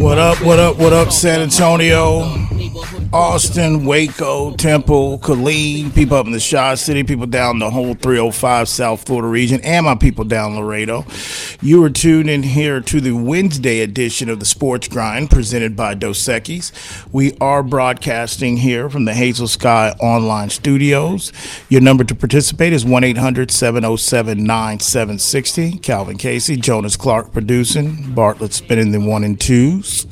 What up, what up, what up, San Antonio, Austin, Waco, Temple, Killeen, people up in the Shaw City, people down the whole 305 South Florida region, and my people down Laredo. You are tuned in here to the Wednesday edition of the Sports Grind presented by Dos Equis. We are broadcasting here from the Hazel Sky Online Studios. Your number to participate is 1 800 707 9760. Calvin Casey, Jonas Clark producing, Bartlett spinning the one and twos.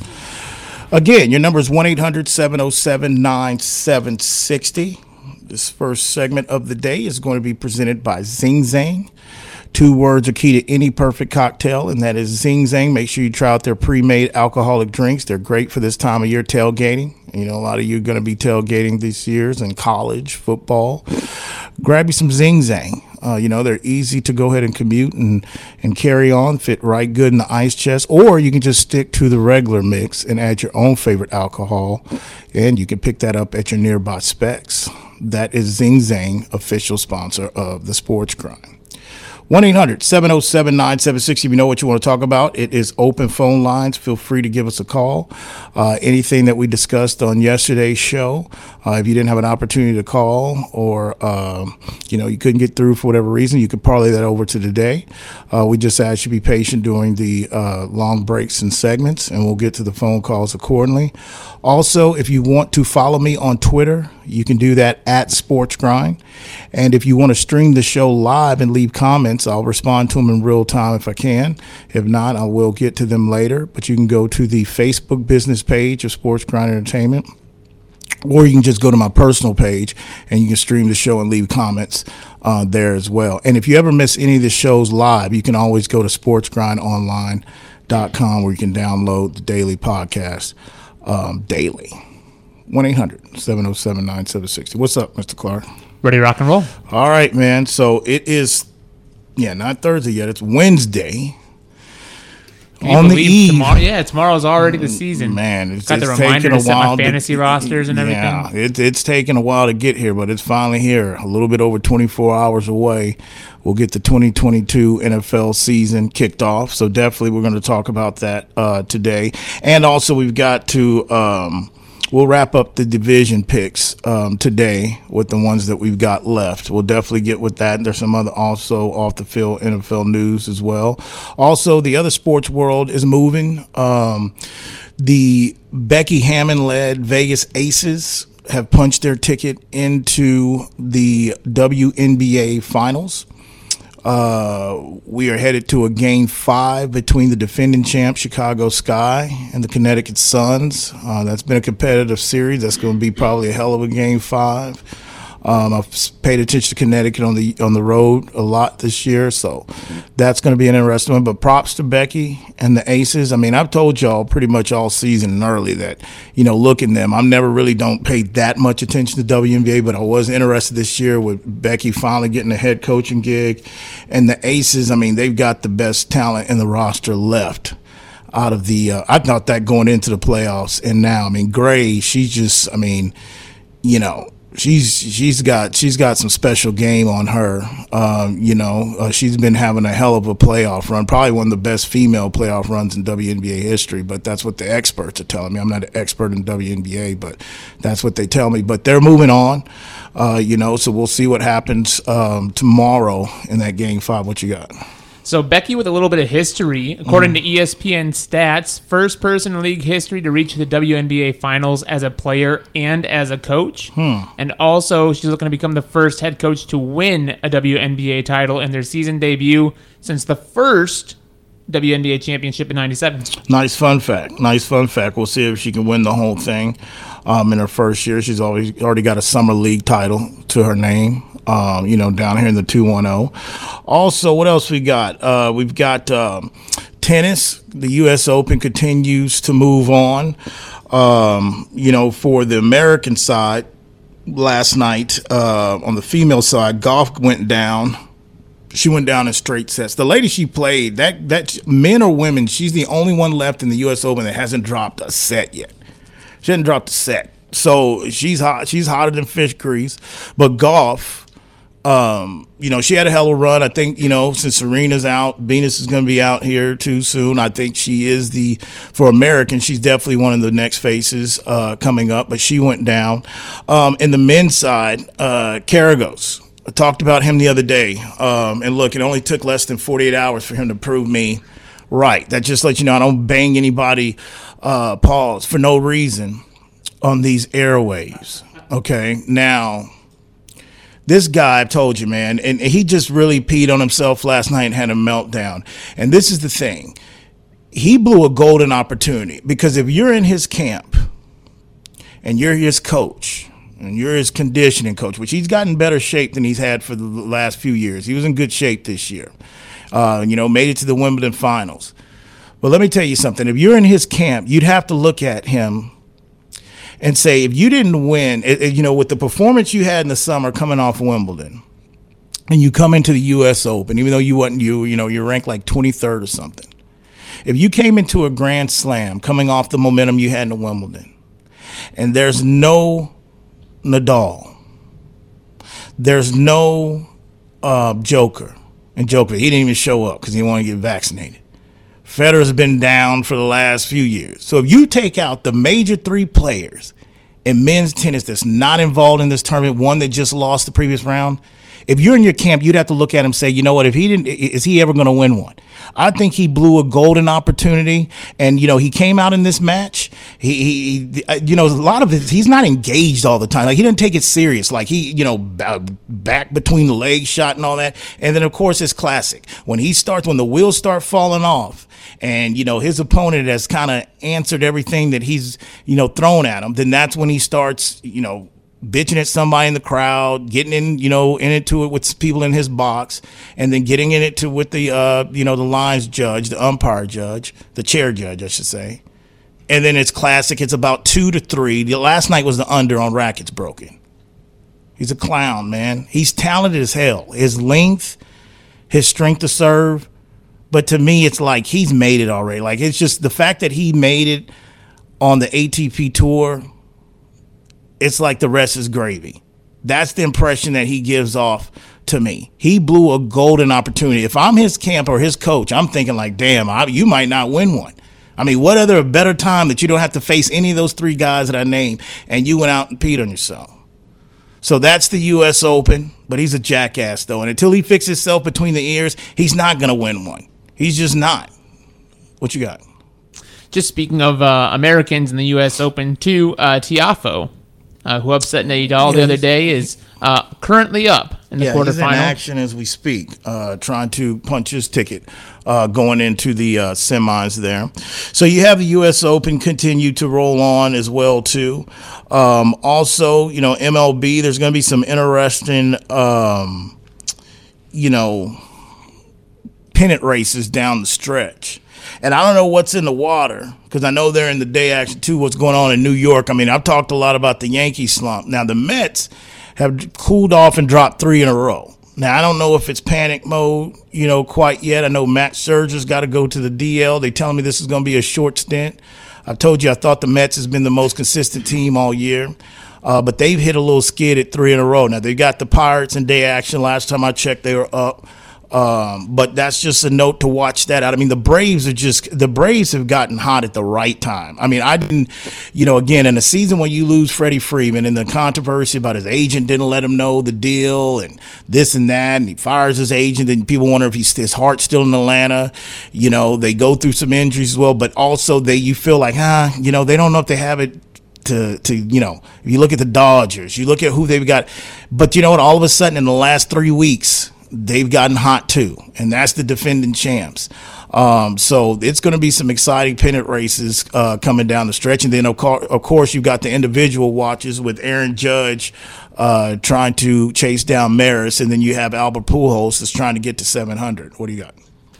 Again, your number is 1 800 707 9760. This first segment of the day is going to be presented by Zing Zang. Two words are key to any perfect cocktail, and that is Zing Zang. Make sure you try out their pre made alcoholic drinks. They're great for this time of year tailgating. You know, a lot of you are going to be tailgating these years in college, football. Grab you some Zing Zang. Uh, you know, they're easy to go ahead and commute and, and carry on, fit right good in the ice chest, or you can just stick to the regular mix and add your own favorite alcohol, and you can pick that up at your nearby specs. That is Zing Zang, official sponsor of the Sports Grind. 1 800 707 9760. If you know what you want to talk about, it is open phone lines. Feel free to give us a call. Uh, anything that we discussed on yesterday's show, uh, if you didn't have an opportunity to call or, um, you know, you couldn't get through for whatever reason, you could parlay that over to today. Uh, we just ask you to be patient during the uh, long breaks and segments, and we'll get to the phone calls accordingly. Also, if you want to follow me on Twitter, you can do that at Sports Grind. And if you want to stream the show live and leave comments, I'll respond to them in real time if I can. If not, I will get to them later. But you can go to the Facebook business page of Sports Grind Entertainment, or you can just go to my personal page and you can stream the show and leave comments uh, there as well. And if you ever miss any of the shows live, you can always go to sportsgrindonline.com where you can download the daily podcast um, daily. 1 800 707 9760. What's up, Mr. Clark? Ready to rock and roll? All right, man. So it is, yeah, not Thursday yet. It's Wednesday. On the eve. Tomorrow, yeah, tomorrow's already the season. Man, it's, got the it's reminder to, set my fantasy to, rosters and everything. Yeah, it's it's taken a while to get here, but it's finally here. A little bit over 24 hours away. We'll get the 2022 NFL season kicked off. So definitely, we're going to talk about that uh, today, and also we've got to. Um, we'll wrap up the division picks um, today with the ones that we've got left. We'll definitely get with that. There's some other also off the field NFL news as well. Also, the other sports world is moving. Um, the Becky Hammon led Vegas Aces have punched their ticket into the WNBA finals. Uh, we are headed to a game five between the defending champ Chicago Sky and the Connecticut Suns. Uh, that's been a competitive series. That's going to be probably a hell of a game five. Um, I've paid attention to Connecticut on the on the road a lot this year, so that's going to be an interesting one. But props to Becky and the Aces. I mean, I've told y'all pretty much all season and early that you know, look at them. I'm never really don't pay that much attention to WNBA, but I was interested this year with Becky finally getting a head coaching gig, and the Aces. I mean, they've got the best talent in the roster left out of the. Uh, I thought that going into the playoffs, and now I mean, Gray. She's just. I mean, you know she's she's got she's got some special game on her. Um, you know, uh, she's been having a hell of a playoff run, probably one of the best female playoff runs in WNBA history. But that's what the experts are telling me. I'm not an expert in WNBA, but that's what they tell me. But they're moving on. Uh, you know, so we'll see what happens um, tomorrow in that game five. What you got? So Becky, with a little bit of history, according mm. to ESPN stats, first person in league history to reach the WNBA finals as a player and as a coach, hmm. and also she's looking to become the first head coach to win a WNBA title in their season debut since the first WNBA championship in '97. Nice fun fact. Nice fun fact. We'll see if she can win the whole thing um, in her first year. She's always already got a summer league title to her name um, you know, down here in the 210. Also, what else we got? Uh, we've got um, tennis. The U.S. Open continues to move on. Um, you know, for the American side, last night uh, on the female side, Gauff went down. She went down in straight sets. The lady she played, that that men or women, she's the only one left in the U.S. Open that hasn't dropped a set yet. She hasn't dropped a set, so she's hot. She's hotter than fish grease. But Gauff Um, you know, she had a hell of a run. I think, you know, since Serena's out, Venus is going to be out here too soon. I think she is the, for American, she's definitely one of the next faces uh, coming up, but she went down. Um, in the men's side, uh, Kyrgios. I talked about him the other day. Um, and look, it only took less than 48 hours for him to prove me right. That just lets you know I don't bang anybody, uh, pause, for no reason on these airwaves. Okay. Now, this guy, I've told you, man, and he just really peed on himself last night and had a meltdown. And this is the thing he blew a golden opportunity because if you're in his camp and you're his coach, and you're his conditioning coach, which he's gotten better shape than he's had for the last few years. He was in good shape this year. Uh, you know, made it to the Wimbledon finals. But let me tell you something. If you're in his camp, you'd have to look at him and say, if you didn't win, it, it, you know, with the performance you had in the summer coming off Wimbledon, and you come into the U.S. Open, even though you wasn't you, you know, you're ranked like 23rd or something. If you came into a Grand Slam coming off the momentum you had in Wimbledon, and there's no Nadal, there's no uh, Joker, and Joker, he didn't even show up because he didn't to get vaccinated. Federer's been down for the last few years. So if you take out the major three players in men's tennis that's not involved in this tournament, one that just lost the previous round, if you're in your camp, you'd have to look at him say, you know what, if he didn't, is he ever going to win one? I think he blew a golden opportunity. And, you know, he came out in this match. He, he uh, you know, a lot of it, he's not engaged all the time. Like, he didn't take it serious. Like, he, you know, back between the legs shot and all that. And then, of course, it's classic. When he starts, when the wheels start falling off, and you know his opponent has kind of answered everything that he's you know thrown at him then that's when he starts you know bitching at somebody in the crowd, getting in, you know, in it to it with people in his box, and then getting in it to with the, uh, you know, the lines judge, the umpire judge, the chair judge, I should say. And then it's classic. It's about two to three. The last night was the under on rackets broken. He's a clown, man. He's talented as hell. His length, his strength to serve. But to me, it's like he's made it already. Like it's just the fact that he made it on the ATP tour it's like the rest is gravy. That's the impression that he gives off to me. He blew a golden opportunity. If I'm his camp or his coach, I'm thinking like, damn, I, you might not win one. I mean, what other better time that you don't have to face any of those three guys that I named and you went out and peed on yourself? So that's the U.S. Open, but he's a jackass though, and until he fixes himself between the ears, he's not gonna win one. He's just not. What you got? Just speaking of uh, Americans in the U.S. Open, too, uh, Tiafoe uh, who upset Nadal yeah, the other day, is uh, currently up in the yeah, quarterfinal. He's in action as we speak, uh, trying to punch his ticket uh, going into the uh, semis there. So you have the U.S. Open continue to roll on as well too. Um, also, you know MLB. There's going to be some interesting, um, you know, pennant races down the stretch. And I don't know what's in the water because I know they're in the day action too. What's going on in New York? I mean, I've talked a lot about the Yankee slump. Now the Mets have cooled off and dropped three in a row. Now I don't know if it's panic mode, you know, quite yet. I know Max Scherzer's got to go to the DL. They telling me this is going to be a short stint. I've told you I thought the Mets has been the most consistent team all year. Uh, but they've hit a little skid at three in a row. Now they got the Pirates in day action. Last time I checked, they were up. Um, but that's just a note to watch that out. I mean, the Braves are just the Braves have gotten hot at the right time. I mean, I didn't, you know, again in a season when you lose Freddie Freeman and the controversy about his agent didn't let him know the deal and this and that, and he fires his agent, and people wonder if he's his heart's still in Atlanta. You know, they go through some injuries as well, but also they you feel like, ah, you know, they don't know if they have it to to you know you look at the Dodgers, you look at who they've got, but you know what? All of a sudden in the last three weeks, they've gotten hot too, and that's the defending champs. Um, so it's going to be some exciting pennant races uh, coming down the stretch, and then of, co- of course you've got the individual watches with Aaron Judge uh, trying to chase down Maris, and then you have Albert Pujols that's trying to get to 700. What do you got?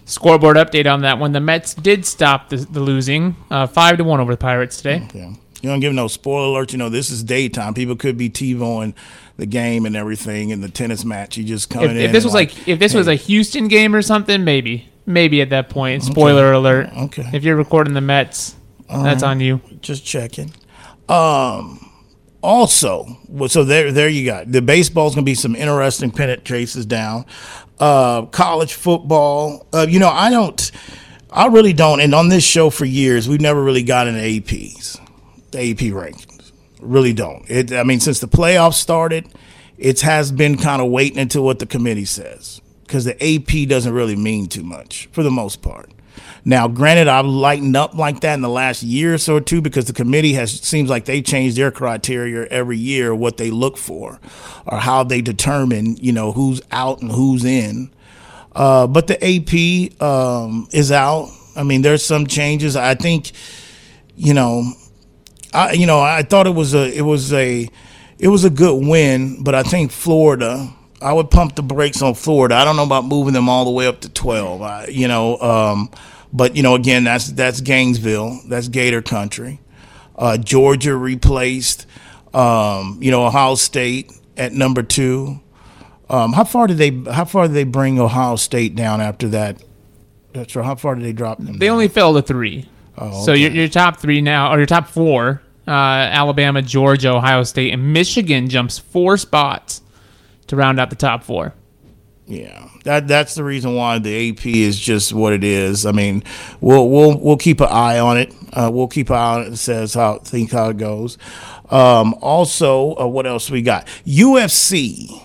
Scoreboard update on that one. The Mets did stop the, the losing, uh, five to one over the Pirates today. Okay. You don't give no spoiler alert. You know this is daytime. People could be TiVoing the game and everything in the tennis match. You just coming if, in. If this was like, like, if this hey. was a Houston game or something, maybe, maybe at that point. Spoiler okay. alert. Okay. If you're recording the Mets, that's on you. Just checking. Um. also, so there, there you got the baseball's going to be some interesting pennant chases down. Uh, college football, uh, you know, I don't, I really don't. And on this show for years, we've never really gotten APs, the AP rankings. Really don't. It, I mean, since the playoffs started, it has been kind of waiting until what the committee says because the AP doesn't really mean too much for the most part. Now, granted, I've lightened up like that in the last year or so or two because the committee has seems like they change their criteria every year, what they look for, or how they determine, you know, who's out and who's in. Uh, but the AP um, is out. I mean, there's some changes. I think, you know, I you know I thought it was a it was a it was a good win, but I think Florida. I would pump the brakes on Florida. I don't know about moving them all the way up to twelve. I, you know, um, but you know, again, that's that's Gainesville, that's Gator country. Uh, Georgia replaced, um, you know, Ohio State at number two. Um, how far did they How far did they bring Ohio State down after that? That's right. How far did they drop them? They only fell to three. Oh, So okay. your, your top three now, or your top four, uh, Alabama, Georgia, Ohio State, and Michigan jumps four spots to round out the top four. Yeah, that that's the reason why the AP is just what it is. I mean, we'll we'll we'll keep an eye on it. Uh, we'll keep an eye on it. It says how think how it goes. Um, also, uh, what else we got? UFC.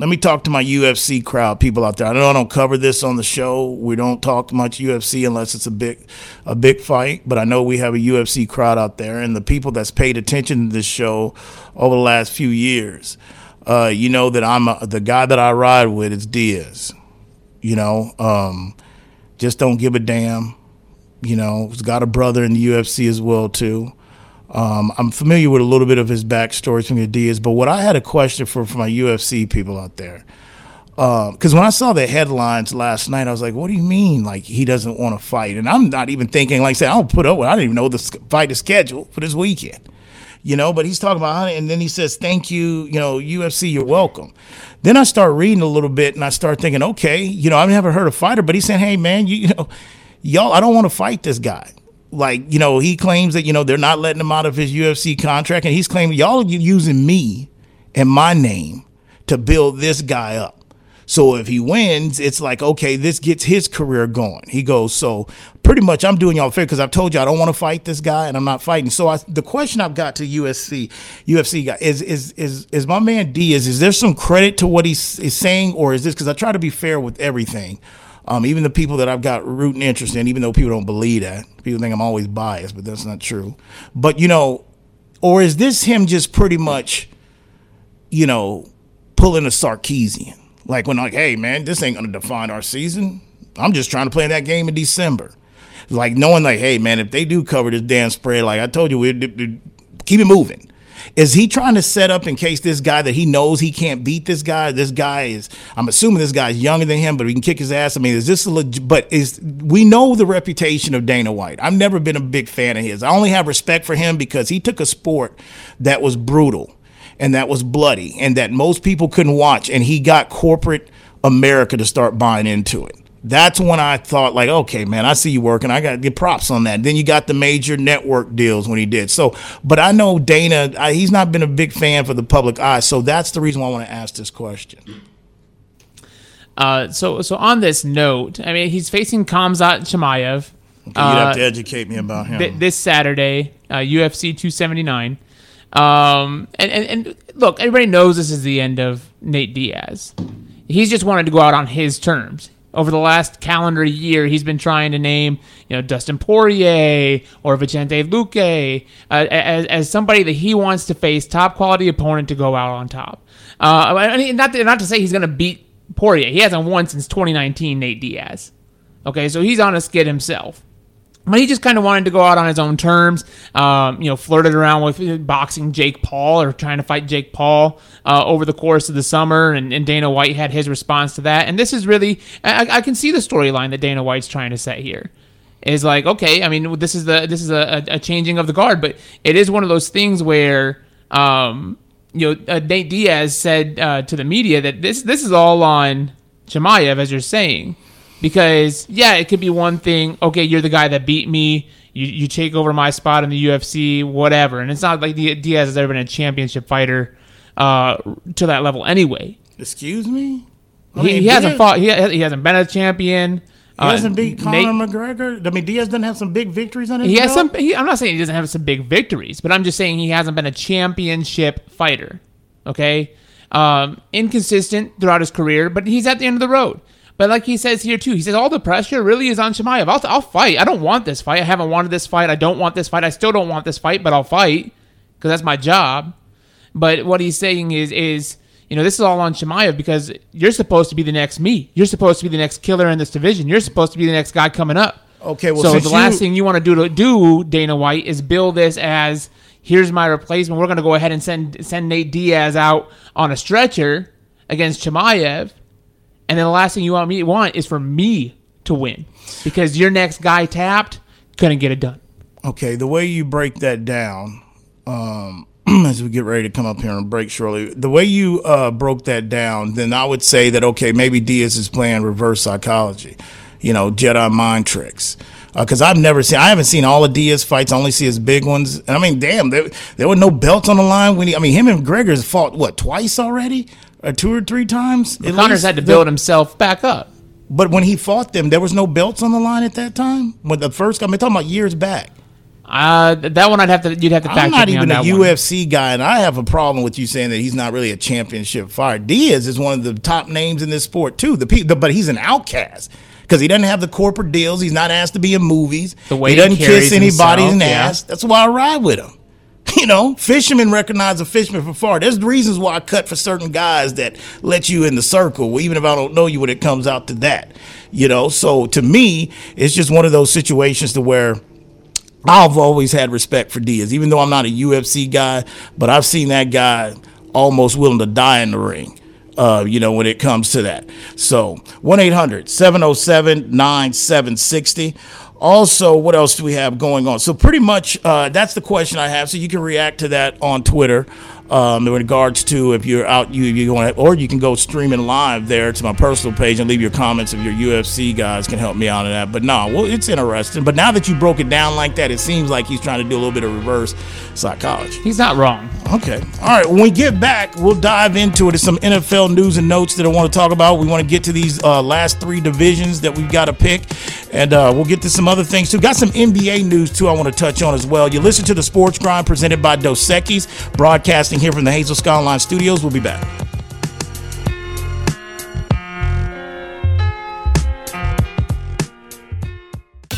Let me talk to my UFC crowd, people out there. I know I don't cover this on the show. We don't talk much UFC unless it's a big, a big fight. But I know we have a UFC crowd out there, and the people that's paid attention to this show over the last few years, uh, you know that I'm a, the guy that I ride with is Diaz. You know, um, just don't give a damn. You know, he's got a brother in the UFC as well too. Um, I'm familiar with a little bit of his backstory from the Diaz, but what I had a question for for my UFC people out there, because when I saw the headlines last night, I was like, "What do you mean? Like he doesn't want to fight?" And I'm not even thinking like, "Say I don't put up with." I didn't even know the fight is scheduled for this weekend, you know. But he's talking about, and then he says, "Thank you, you know, UFC, you're welcome." Then I start reading a little bit, and I start thinking, okay, you know, I've never heard a fighter, but he's saying, "Hey, man, you, you know, y'all, I don't want to fight this guy." Like you know he claims that you know they're not letting him out of his UFC contract, and he's claiming y'all are using me and my name to build this guy up. So if he wins, it's like okay, this gets his career going. He goes, so pretty much I'm doing y'all a favor because I've told you I don't want to fight this guy, and I'm not fighting. So I, the question I've got to USC, UFC guy is is is is my man Diaz. Is there some credit to what he's is saying, or is this because I try to be fair with everything? Um, even the people that I've got rooting interest in, even though people don't believe that, people think I'm always biased, but that's not true. But you know, or is this him just pretty much, you know, pulling a Sarkisian? Like when like, hey man, this ain't gonna define our season. I'm just trying to play that game in December. Like knowing like, hey man, if they do cover this damn spread, like I told you, we keep it moving. Is he trying to set up in case this guy that he knows he can't beat this guy? This guy is, I'm assuming this guy's younger than him, but he can kick his ass. I mean, is this a leg- but is we know the reputation of Dana White. I've never been a big fan of his. I only have respect for him because he took a sport that was brutal and that was bloody and that most people couldn't watch, and he got corporate America to start buying into it. That's when I thought, like, okay, man, I see you working. I got to get props on that. Then you got the major network deals when he did. So, but I know Dana, I, he's not been a big fan for the public eye. So that's the reason why I want to ask this question. Uh, so so on this note, I mean he's facing Khamzat Chimaev Okay, You'd have to educate me about him. th- this Saturday, uh, UFC 279. Um, and, and and look, everybody knows this is the end of Nate Diaz. He's just wanted to go out on his terms. Over the last calendar year, he's been trying to name, you know, Dustin Poirier or Vicente Luque uh, as, as somebody that he wants to face top quality opponent to go out on top. Uh, I mean, not to, not to say he's going to beat Poirier. He hasn't won since 2019. Nate Diaz. Okay, so he's on a skid himself. He just kind of wanted to go out on his own terms. Um, you know, flirted around with boxing Jake Paul or trying to fight Jake Paul uh, over the course of the summer, and, and Dana White had his response to that. And this is really, I, I can see the storyline that Dana White's trying to set here. Is like, okay, I mean, this is the this is a, a changing of the guard, but it is one of those things where, um, you know, uh, Nate Diaz said uh, to the media that this this is all on Chimaev, as you're saying Because yeah, it could be one thing. Okay, you're the guy that beat me. You you take over my spot in the UFC, whatever. And it's not like Diaz has ever been a championship fighter uh, to that level anyway. Excuse me. I mean, he hasn't fought. He, he hasn't been a champion. He hasn't uh, beat Conor Nate, McGregor. I mean, Diaz doesn't have some big victories on his. He belt? has some. He, I'm not saying he doesn't have some big victories, but I'm just saying he hasn't been a championship fighter. Okay, um, inconsistent throughout his career, but he's at the end of the road. But like he says here too, he says all the pressure really is on Chimaev. I'll, I'll fight. I don't want this fight. I haven't wanted this fight. I don't want this fight. I still don't want this fight, but I'll fight because that's my job. But what he's saying is is you know, this is all on Chimaev because you're supposed to be the next me. You're supposed to be the next killer in this division. You're supposed to be the next guy coming up. Okay, well, so the you... last thing you want to do to do Dana White is build this as here's my replacement. We're going to go ahead and send send Nate Diaz out on a stretcher against Chimaev, and then the last thing you want me want is for me to win because your next guy tapped couldn't get it done. Okay, the way you break that down, um, as we get ready to come up here and break shortly, the way you uh, broke that down, then I would say that okay, maybe Diaz is playing reverse psychology, you know, Jedi mind tricks. Because uh, I've never seen, I haven't seen all of Diaz fights. I only see his big ones. And I mean, damn, there, there were no belts on the line when he. I mean, him and Gregor's fought what twice already, or two or three times. Conor's had to build himself back up. But when he fought them, there was no belts on the line at that time. When the first, I mean, talking about years back. Uh, that one I'd have to you'd have to. I'm not even a UFC one. guy, and I have a problem with you saying that he's not really a championship fighter. Diaz is one of the top names in this sport too. The, the but he's an outcast because he doesn't have the corporate deals. He's not asked to be in movies. The way he doesn't kiss anybody's himself, ass. That's why I ride with him. You know, fishermen recognize a fisherman from far. There's reasons why I cut for certain guys that let you in the circle, even if I don't know you when it comes out to that. You know, so to me, it's just one of those situations to where I've always had respect for Diaz, even though I'm not a UFC guy, but I've seen that guy almost willing to die in the ring. Uh, you know, when it comes to that. So 1 800 707 9760. Also, what else do we have going on? So, pretty much uh, that's the question I have. So, you can react to that on Twitter um, in regards to if you're out, you you going or you can go streaming live there to my personal page and leave your comments if your UFC guys can help me out on that. But no, well, it's interesting. But now that you broke it down like that, it seems like he's trying to do a little bit of reverse psychology. He's not wrong. Okay. All right. When we get back, we'll dive into it. There's some NFL news and notes that I want to talk about. We want to get to these uh, last three divisions that we've got to pick, and uh, we'll get to some other things too. Got some NBA news too. I want to touch on as well. You listen to the Sports Grind presented by Dos Equis, broadcasting here from the Hazel Skyline Studios. We'll be back.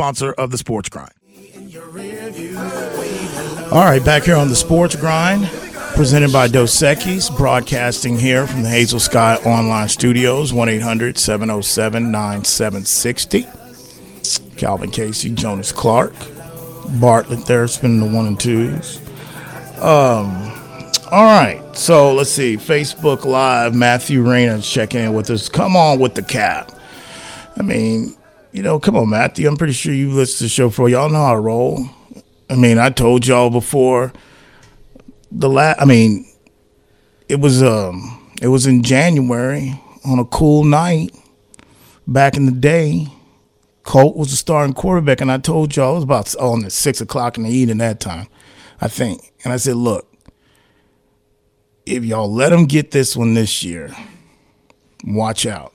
of the Sports Grind. All right, back here on the Sports Grind, presented by Dos Equis, broadcasting here from the Hazel Sky Online Studios, 1 800 707 9760. Calvin Casey, Jonas Clark, Bartlett there spinning the one and twos. Um, all right, so let's see. Facebook Live, Matthew Rayner checking in with us. Come on with the cap. I mean, you know, come on, Matthew. I'm pretty sure you listened to the show for y'all know how to roll. I mean, I told y'all before the last. I mean, it was um, it was in January on a cool night back in the day. Colt was the starting quarterback, and I told y'all it was about on the six o'clock in the evening that time, I think. And I said, look, if y'all let him get this one this year, watch out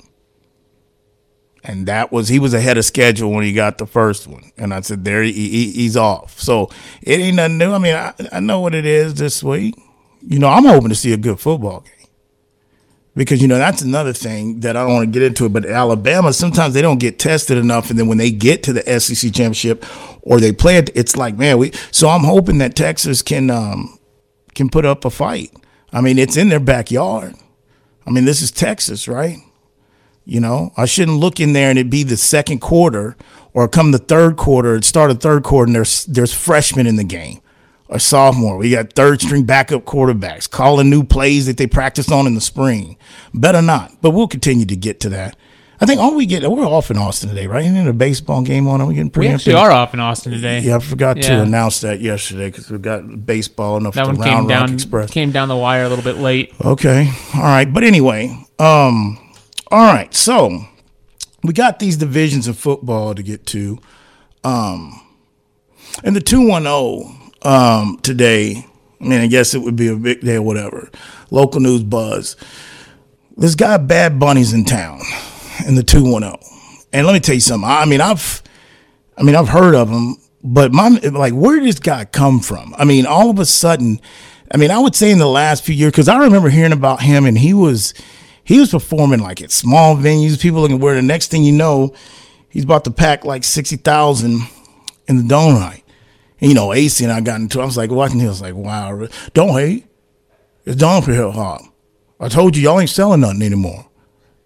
and that was he was ahead of schedule when he got the first one. And i said there he, he, he's off. So it ain't nothing new. I mean I, I know what it is this week. You know i'm hoping to see a good football game. Because you know that's another thing that i don't want to get into it but alabama sometimes they don't get tested enough and then when they get to the sec championship or they play it it's like man we so i'm hoping that texas can um can put up a fight. I mean it's in their backyard. I mean this is texas right you know, I shouldn't look in there and it be the second quarter or come the third quarter, start a third quarter and there's there's freshmen in the game or sophomore. We got third string backup quarterbacks calling new plays that they practiced on in the spring. Better not, but we'll continue to get to that. I think all we get we're off in Austin today, right? Isn't a baseball game on? Are we getting We actually are off in Austin today. Yeah, I forgot to announce that yesterday because we got baseball enough That to one Round came down Express. came down the wire a little bit late. Okay. All right. But anyway, um, all right. So we got these divisions of football to get to. Um, and the 210 um, today, I mean, I guess it would be a big day or whatever. Local news buzz. This guy, Bad Bunny's in town in the 210. And let me tell you something. I mean, I've, I mean, I've heard of him, but my, like, where did this guy come from? I mean, all of a sudden, I mean, I would say in the last few years, because I remember hearing about him and he was, he was performing like at small venues. People looking where the next thing you know, he's about to pack like 60,000 in the dome night. And, you know, AC and I got into it. I was like, watching, him. he was like, wow, don't hate. It's done for hip hop. I told you, y'all ain't selling nothing anymore.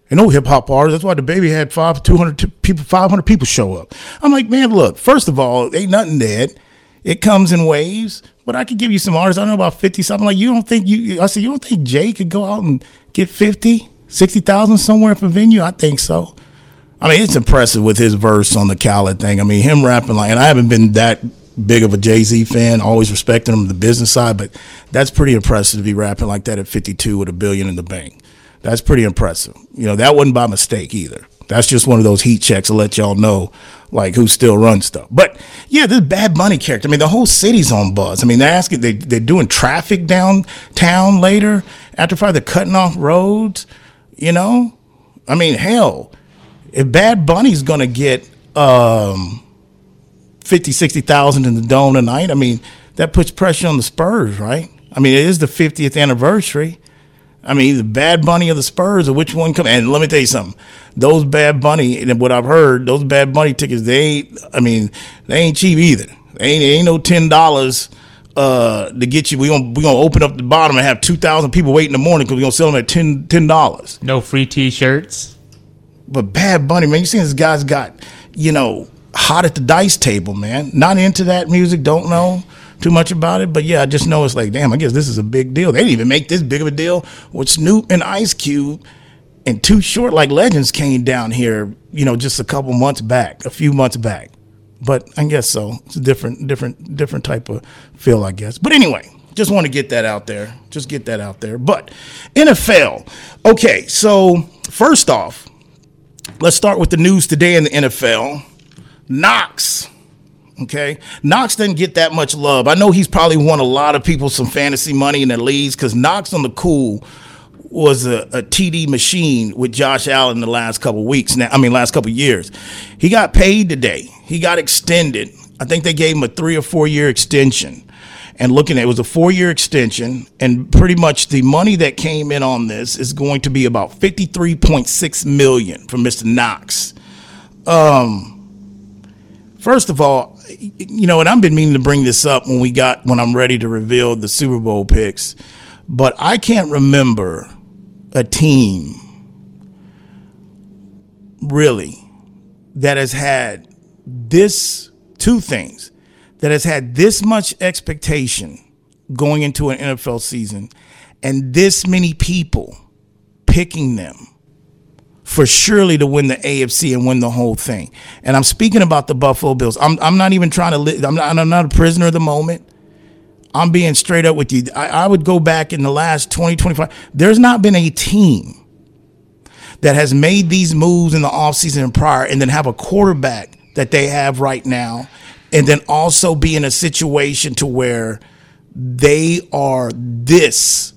And no hip hop artists. That's why DaBaby had five, 200 t- people, 500 people show up. I'm like, man, look, first of all, ain't nothing dead. It comes in waves, but I could give you some artists. I don't know about 50 something. Like, you don't think you, I said, you don't think Jay could go out and get 50, 60,000 somewhere for venue? I think so. I mean, it's impressive with his verse on the Khaled thing. I mean, him rapping like, and I haven't been that big of a Jay Z fan, always respecting him the business side, but that's pretty impressive to be rapping like that at 52 with a billion in the bank. That's pretty impressive. You know, that wasn't by mistake either. That's just one of those heat checks to let y'all know, like who still runs stuff. But yeah, this Bad Bunny character. I mean, the whole city's on buzz. I mean, they're asking, they they're doing traffic downtown later after probably they're cutting off roads. You know, I mean, hell, if Bad Bunny's gonna get um 50, 60,000 in the dome tonight, I mean, that puts pressure on the Spurs, right? I mean, it is the 50th anniversary. I mean, the Bad Bunny of the Spurs, or which one come? And let me tell you something: those Bad Bunny, and what I've heard, those Bad Bunny tickets, they ain't. I mean, they ain't cheap either. They ain't, ain't no ten dollars uh, to get you. We gonna we gonna open up the bottom and have two thousand people wait in the morning because we gonna sell them at ten ten dollars. No free T-shirts. But Bad Bunny, man, you see this guy's got, you know, hot at the dice table, man. Not into that music, don't know too much about it. But yeah, I just know it's like, damn, I guess this is a big deal. They didn't even make this big of a deal with Snoop and Ice Cube. And Too Short Like Legends came down here, you know, just a couple months back, a few months back. But I guess so. It's a different, different, different type of feel, I guess. But anyway, just want to get that out there. Just get that out there. But NFL. Okay, so first off, let's start with the news today in the NFL. Knox. Okay. Knox doesn't get that much love. I know he's probably won a lot of people some fantasy money in the leagues because Knox on the cool was a, a, TD machine with Josh Allen the last couple weeks now. I mean, last couple years. He got paid today. He got extended. I think they gave him a three or four year extension. And looking at it was a four year extension, and pretty much the money that came in on this is going to be about fifty three point six million from Mr. Knox. Um, first of all, you know, and I've been meaning to bring this up when we got when I'm ready to reveal the Super Bowl picks, but I can't remember a team really that has had this two things that has had this much expectation going into an NFL season and this many people picking them for surely to win the AFC and win the whole thing. And I'm speaking about the Buffalo Bills. I'm, I'm not even trying to, li- I'm, not, I'm not a prisoner of the moment. I'm being straight up with you. I, I would go back in the last 20, 25. There's not been a team that has made these moves in the offseason and prior and then have a quarterback that they have right now and then also be in a situation to where they are this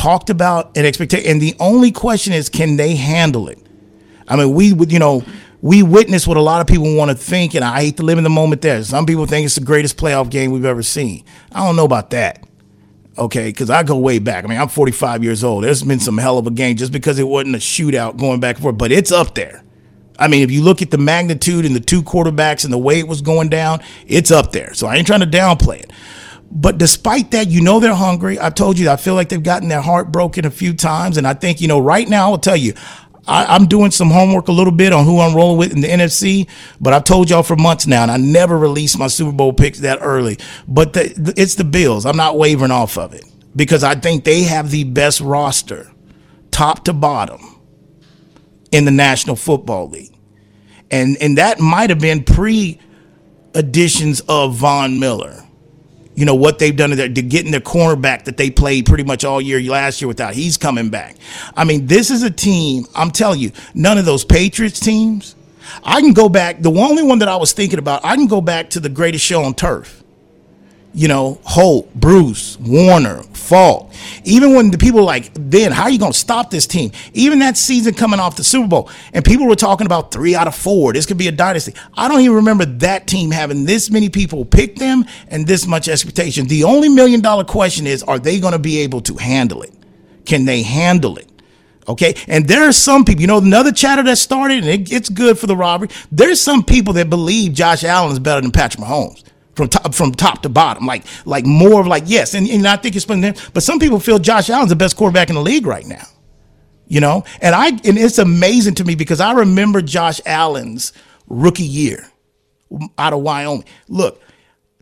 talked about and expected and the only question is can they handle it i mean we would you know we witness what a lot of people want to think, and I hate to live in the moment there. Some people think it's the greatest playoff game we've ever seen. I don't know about that. Okay, because I go way back. I mean, I'm 45 years old. There's been some hell of a game just because it wasn't a shootout going back and forth, but it's up there. I mean, if you look at the magnitude and the two quarterbacks and the way it was going down, it's up there. So I ain't trying to downplay it. But despite that, you know they're hungry. I told you, I feel like they've gotten their heart broken a few times. And I think, you know, right now, I'll tell you, I, am doing some homework a little bit on who I'm rolling with in the NFC, but I've told y'all for months now, and I never release my Super Bowl picks that early. But the, the, it's the Bills. I'm not wavering off of it because I think they have the best roster, top to bottom, in the National Football League, and and that might have been pre additions of Von Miller you know what they've done to, their, getting their cornerback that they played pretty much all year last year without. He's coming back. I mean, this is a team. I'm telling you, none of those Patriots teams. I can go back. The only one that I was thinking about, I can go back to the greatest show on turf you know, Holt, Bruce, Warner, Faulk. Even when the people like, then how are you going to stop this team? Even that season coming off the Super Bowl, and people were talking about three out of four. This could be a dynasty. I don't even remember that team having this many people pick them and this much expectation. The only million dollar question is, are they going to be able to handle it? Can they handle it? Okay. And there are some people, you know, another chatter that started, and it, it's good for the robbery. There's some people that believe Josh Allen is better than Patrick Mahomes from top from top to bottom. Like like more of like yes, and, and I think it's been there. But some people feel Josh Allen's the best quarterback in the league right now. You know, and I and it's amazing to me because I remember Josh Allen's rookie year out of Wyoming. Look,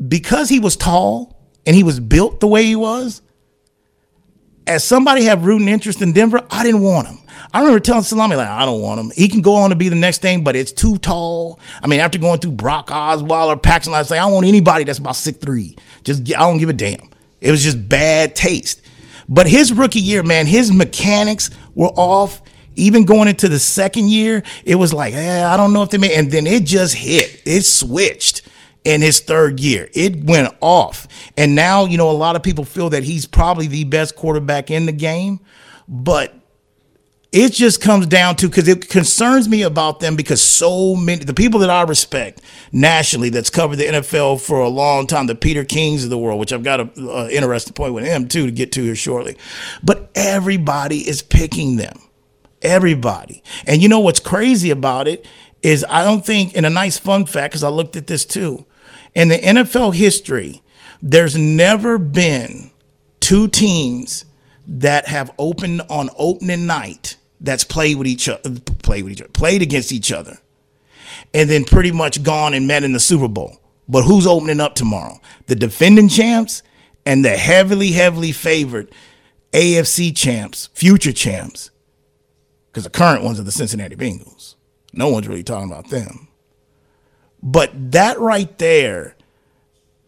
because he was tall and he was built the way he was, as somebody have rooting interest in Denver, I didn't want him. I remember telling Salami, like, I don't want him. He can go on to be the next thing, but it's too tall. I mean, after going through Brock Osweiler Paxton, I say, I don't want anybody that's about six three. Just, I don't give a damn. It was just bad taste. But his rookie year, man, his mechanics were off. Even going into the second year, it was like, eh, I don't know if they made, and then it just hit. It switched in his third year. It went off. And now, you know, a lot of people feel that he's probably the best quarterback in the game. But it just comes down to because it concerns me about them because so many the people that I respect nationally that's covered the NFL for a long time, the Peter Kings of the world, which I've got an interesting point with him too to get to here shortly. But everybody is picking them, everybody. And you know what's crazy about it is I don't think, and a nice fun fact because I looked at this too, in the NFL history, there's never been two teams that have opened on opening night that's played with each other, played with each other, played against each other, and then pretty much gone and met in the Super Bowl. But who's opening up tomorrow? The defending champs and the heavily, heavily favored AFC champs, future champs, because the current ones are the Cincinnati Bengals. No one's really talking about them. But that right there,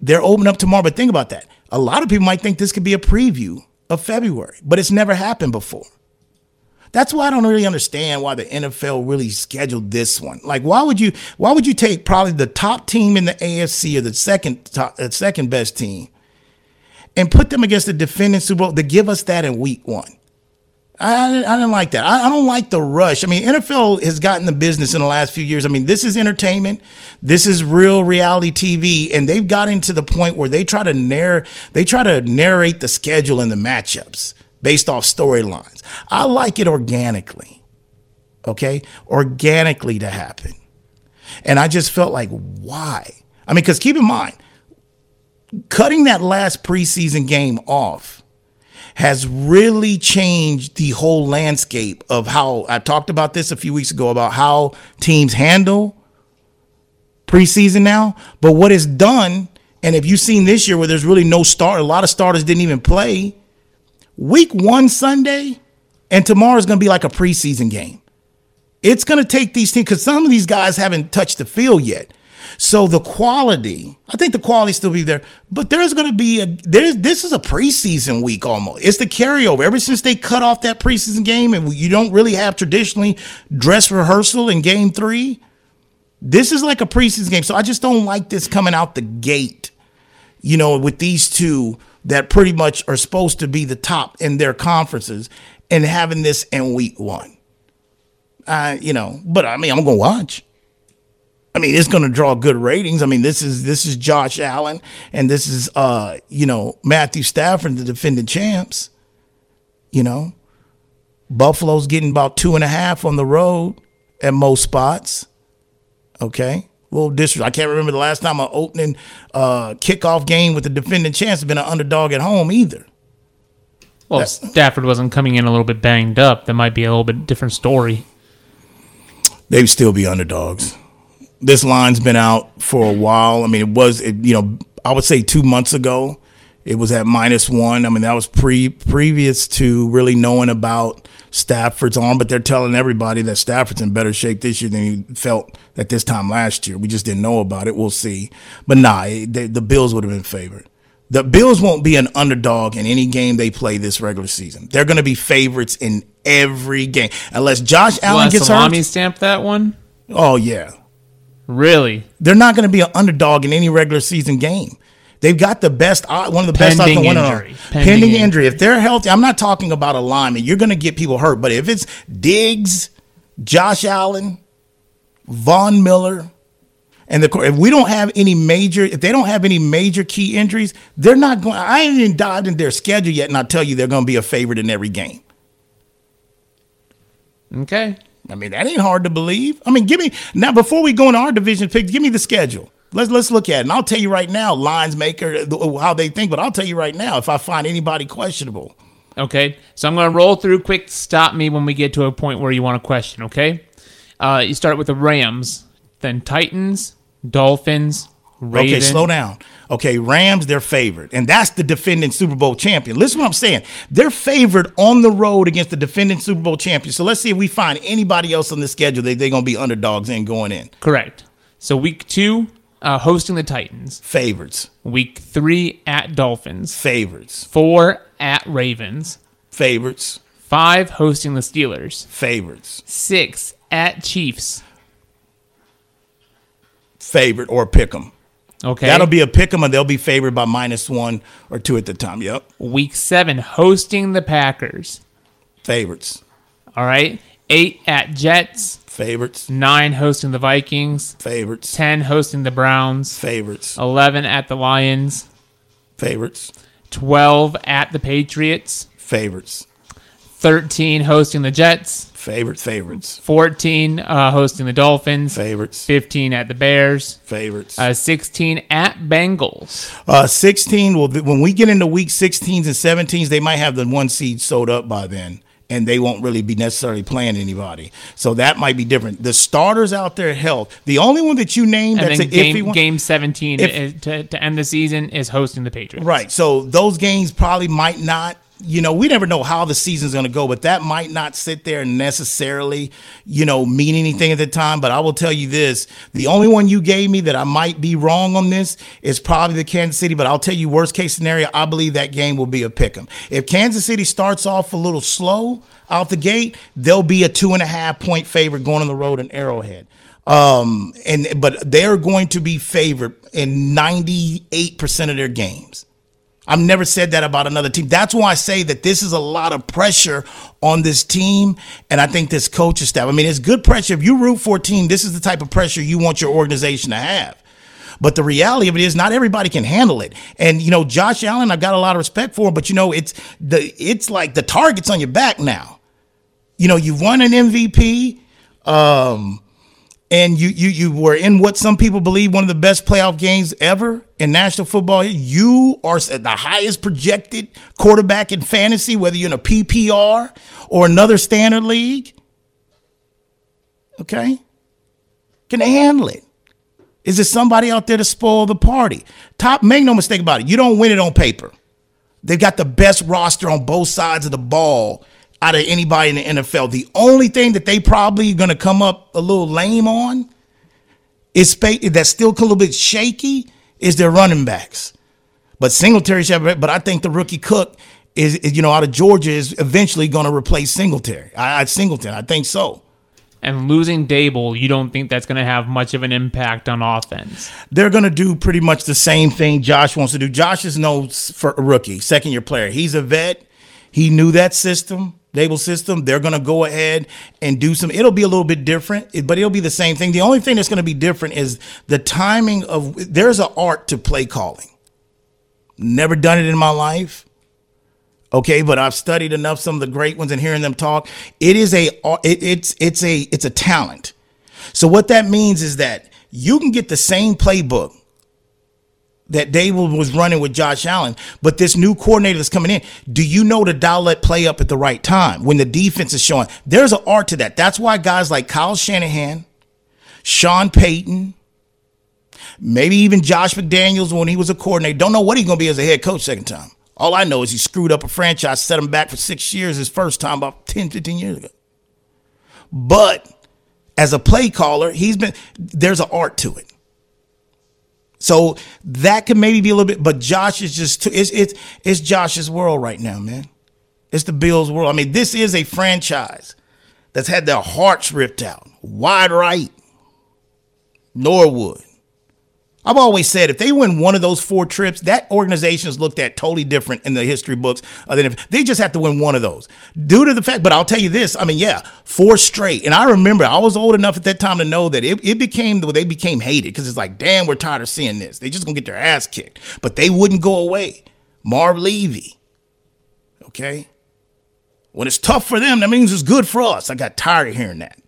they're opening up tomorrow. But think about that. A lot of people might think this could be a preview of February, but it's never happened before. That's why I don't really understand why the NFL really scheduled this one. Like, why would you? Why would you take probably the top team in the AFC or the second top, uh, second best team, and put them against the defending Super Bowl to give us that in Week One? I, I didn't like that. I, I, don't like the rush. I mean, NFL has gotten the business in the last few years. I mean, this is entertainment. This is real reality TV, and they've gotten to the point where they try to narr they try to narrate the schedule and the matchups based off storylines. I like it organically. Okay, organically to happen, and I just felt like why? I mean, because keep in mind, cutting that last preseason game off has really changed the whole landscape of how I talked about this a few weeks ago about how teams handle preseason now. But what it's done, and if you've seen this year where there's really no start, a lot of starters didn't even play. Week one Sunday, and tomorrow's going to be like a preseason game. It's going to take these teams because some of these guys haven't touched the field yet. So the quality, I think the quality still be there, but there's going to be a there's this is a preseason week almost. It's the carryover. Ever since they cut off that preseason game and you don't really have traditionally dress rehearsal in game 3, this is like a preseason game. So I just don't like this coming out the gate. You know, with these two that pretty much are supposed to be the top in their conferences and having this in week 1. Uh, you know, but I mean, I'm going to watch. I mean, it's going to draw good ratings. I mean, this is this is Josh Allen and this is uh, you know, Matthew Stafford, the defending champs. You know, Buffalo's getting about two and a half on the road at most spots. Okay. Little disrespect. I can't remember the last time an opening uh, kickoff game with the defending champs has been an underdog at home either. Well, Stafford wasn't coming in a little bit banged up. That might be a little bit different story. They'd still be underdogs this line's been out for a while. I mean, it was, it, you know, I would say two months ago, it was at minus one. I mean, that was pre previous to really knowing about Stafford's arm, but they're telling everybody that Stafford's in better shape this year than he felt at this time last year. We just didn't know about it. We'll see. But nah, they, the Bills would have been favored. The Bills won't be an underdog in any game they play this regular season. They're going to be favorites in every game, unless Josh Allen gets salami hurt. stamp that one. Oh yeah, Really? They're not going to be an underdog in any regular season game. They've got the best, one of the best odds to win Pending, Pending injury. If they're healthy, I'm not talking about a lineman. You're going to get people hurt. But if it's Diggs, Josh Allen, Von Miller, and the if we don't have any major, if they don't have any major key injuries, they're not going. I ain't even dived in their schedule yet, and I tell you they're going to be a favorite in every game. Okay. I mean, that ain't hard to believe. I mean, give me now before we go into our division picks, give me the schedule. Let's let's look at it. And I'll tell you right now, lines maker how they think, but I'll tell you right now if I find anybody questionable. Okay, so I'm going to roll through quick. Stop me when we get to a point where you want to question. Okay, uh, you start with the Rams, then Titans, Dolphins, Raven. Okay, slow down. Okay, Rams, they're favored. And that's the defending Super Bowl champion. Listen what I'm saying. They're favored on the road against the defending Super Bowl champion. So let's see if we find anybody else on the schedule that they're going to be underdogs in going in. Correct. So week two, uh, hosting the Titans. Favorites. Week three at Dolphins. Favorites. Four at Ravens. Favorites. Five hosting the Steelers. Favorites. Six at Chiefs. Favorite or pick 'em. Okay. That'll be a pick 'em and they'll be favored by minus one or two at the time. Yep. Week seven, hosting the Packers. Favorites. All right. Eight at Jets. Favorites. Nine hosting the Vikings. Favorites. Ten hosting the Browns. Favorites. Eleven at the Lions. Favorites. Twelve at the Patriots. Favorites. 13 hosting the Jets. Favorites, favorites. 14 uh, hosting the Dolphins. Favorites. 15 at the Bears. Favorites. Uh, 16 at Bengals. Uh, 16, well, when we get into week 16s and 17s, they might have the one seed sold up by then. And they won't really be necessarily playing anybody, so that might be different. The starters out there, health. The only one that you named and that's an game, iffy one, game 17 if, to, to end the season is hosting the Patriots. Right. So those games probably might not you know, we never know how the season's going to go, but that might not sit there necessarily, you know, mean anything at the time. But I will tell you this the only one you gave me that I might be wrong on this is probably the Kansas City, but I'll tell you, worst case scenario, I believe that game will be a pick 'em. If Kansas City starts off a little slow out the gate, they'll be a two and a half point favorite going on the road in Arrowhead. Um, and but they're going to be favored in 98% of their games. I've never said that about another team. That's why I say that this is a lot of pressure on this team, and I think this coaching staff. I mean, it's good pressure. If you root for a team, this is the type of pressure you want your organization to have. But the reality of it is, not everybody can handle it. And you know, Josh Allen, I've got a lot of respect for, him, but you know, it's the it's like the target's on your back now. You know, you've won an MVP. Um, and you you you were in what some people believe one of the best playoff games ever in national football. You are the highest projected quarterback in fantasy, whether you're in a PPR or another standard league. Okay, can they handle it? Is there somebody out there to spoil the party? Top, make no mistake about it. You don't win it on paper. They've got the best roster on both sides of the ball out of anybody in the NFL. The only thing that they probably going to come up a little lame on is that's still a little bit shaky is their running backs. But Singletary, but I think the rookie Cook is, you know, out of Georgia is eventually going to replace Singletary. I, I Singleton, I think so. And losing Daboll, you don't think that's going to have much of an impact on offense? They're going to do pretty much the same thing Josh wants to do. Josh is no for a rookie, second year player. He's a vet. He knew that system. Daboll system, they're going to go ahead and do some. It'll be a little bit different, but it'll be the same thing. The only thing that's going to be different is the timing of. There's an art to play calling. Never done it in my life. Okay, but I've studied enough some of the great ones and hearing them talk. It is a it, it's it's a it's a talent. So what that means is that you can get the same playbook that Daboll was running with Josh Allen, but this new coordinator that's coming in, do you know to dial that play up at the right time when the defense is showing? There's an art to that. That's why guys like Kyle Shanahan, Sean Payton, maybe even Josh McDaniels when he was a coordinator, don't know what he's going to be as a head coach second time. All I know is he screwed up a franchise, set him back for six years his first time about 10, 15 years ago. But as a play caller, he's been, there's an art to it. So that could maybe be a little bit, but Josh is just too, it's it's it's Josh's world right now, man. It's the Bills' world. I mean, this is a franchise that's had their hearts ripped out, wide right, Norwood, I've always said if they win one of those four trips, that organization is looked at totally different in the history books uh, than if they just have to win one of those. Due to the fact, but I'll tell you this, I mean, yeah, four straight. And I remember I was old enough at that time to know that it, it became, they became hated because it's like, damn, we're tired of seeing this. They just gonna get their ass kicked. But they wouldn't go away. Marv Levy. Okay? When it's tough for them, that means it's good for us. I got tired of hearing that.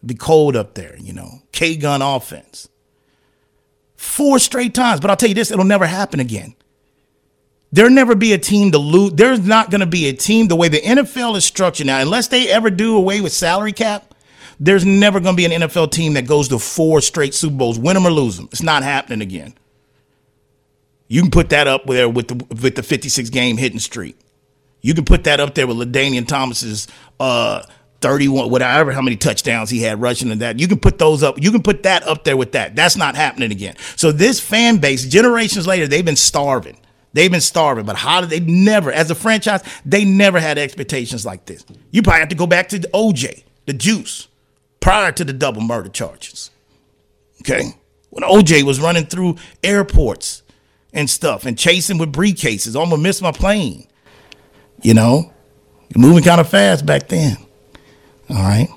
It'd be cold up there, you know. K gun offense four straight times. But I'll tell you this, it'll never happen again. There'll never be a team to lose. There's not going to be a team the way the NFL is structured now, unless they ever do away with salary cap. There's never going to be an NFL team that goes to four straight Super Bowls, win them or lose them. It's not happening again. You can put that up there with the with the 56 game hitting streak. You can put that up there with LaDainian Thomas's uh, 31, whatever, how many touchdowns he had rushing and that. You can put those up. You can put that up there with that. That's not happening again. So this fan base, generations later, they've been starving. They've been starving. But how did they never, as a franchise, they never had expectations like this. You probably have to go back to the OJ, the juice, prior to the double murder charges. Okay? When OJ was running through airports and stuff and chasing with briefcases, almost missed my plane. You know? Moving kind of fast back then. All right.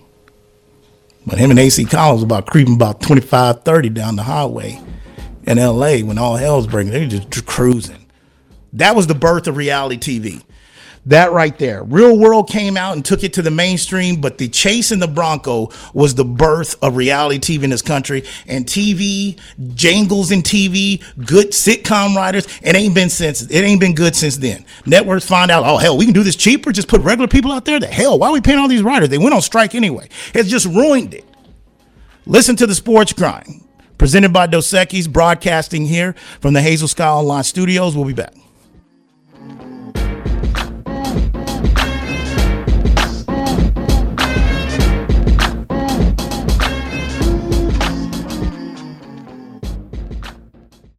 But him and AC Cowlings about creeping about 25, 30 down the highway in LA when all hell's breaking. They were just cruising. That was the birth of reality TV. That right there. Real World came out and took it to the mainstream, but the chase in the Bronco was the birth of reality TV in this country. And TV, jangles in TV, good sitcom writers, it ain't been since it ain't been good since then. Networks find out, oh hell, we can do this cheaper, just put regular people out there. The hell, why are we paying all these writers? They went on strike anyway. It's just ruined it. Listen to the sports grind. Presented by Dos broadcasting here from the Hazel Sky Online Studios. We'll be back.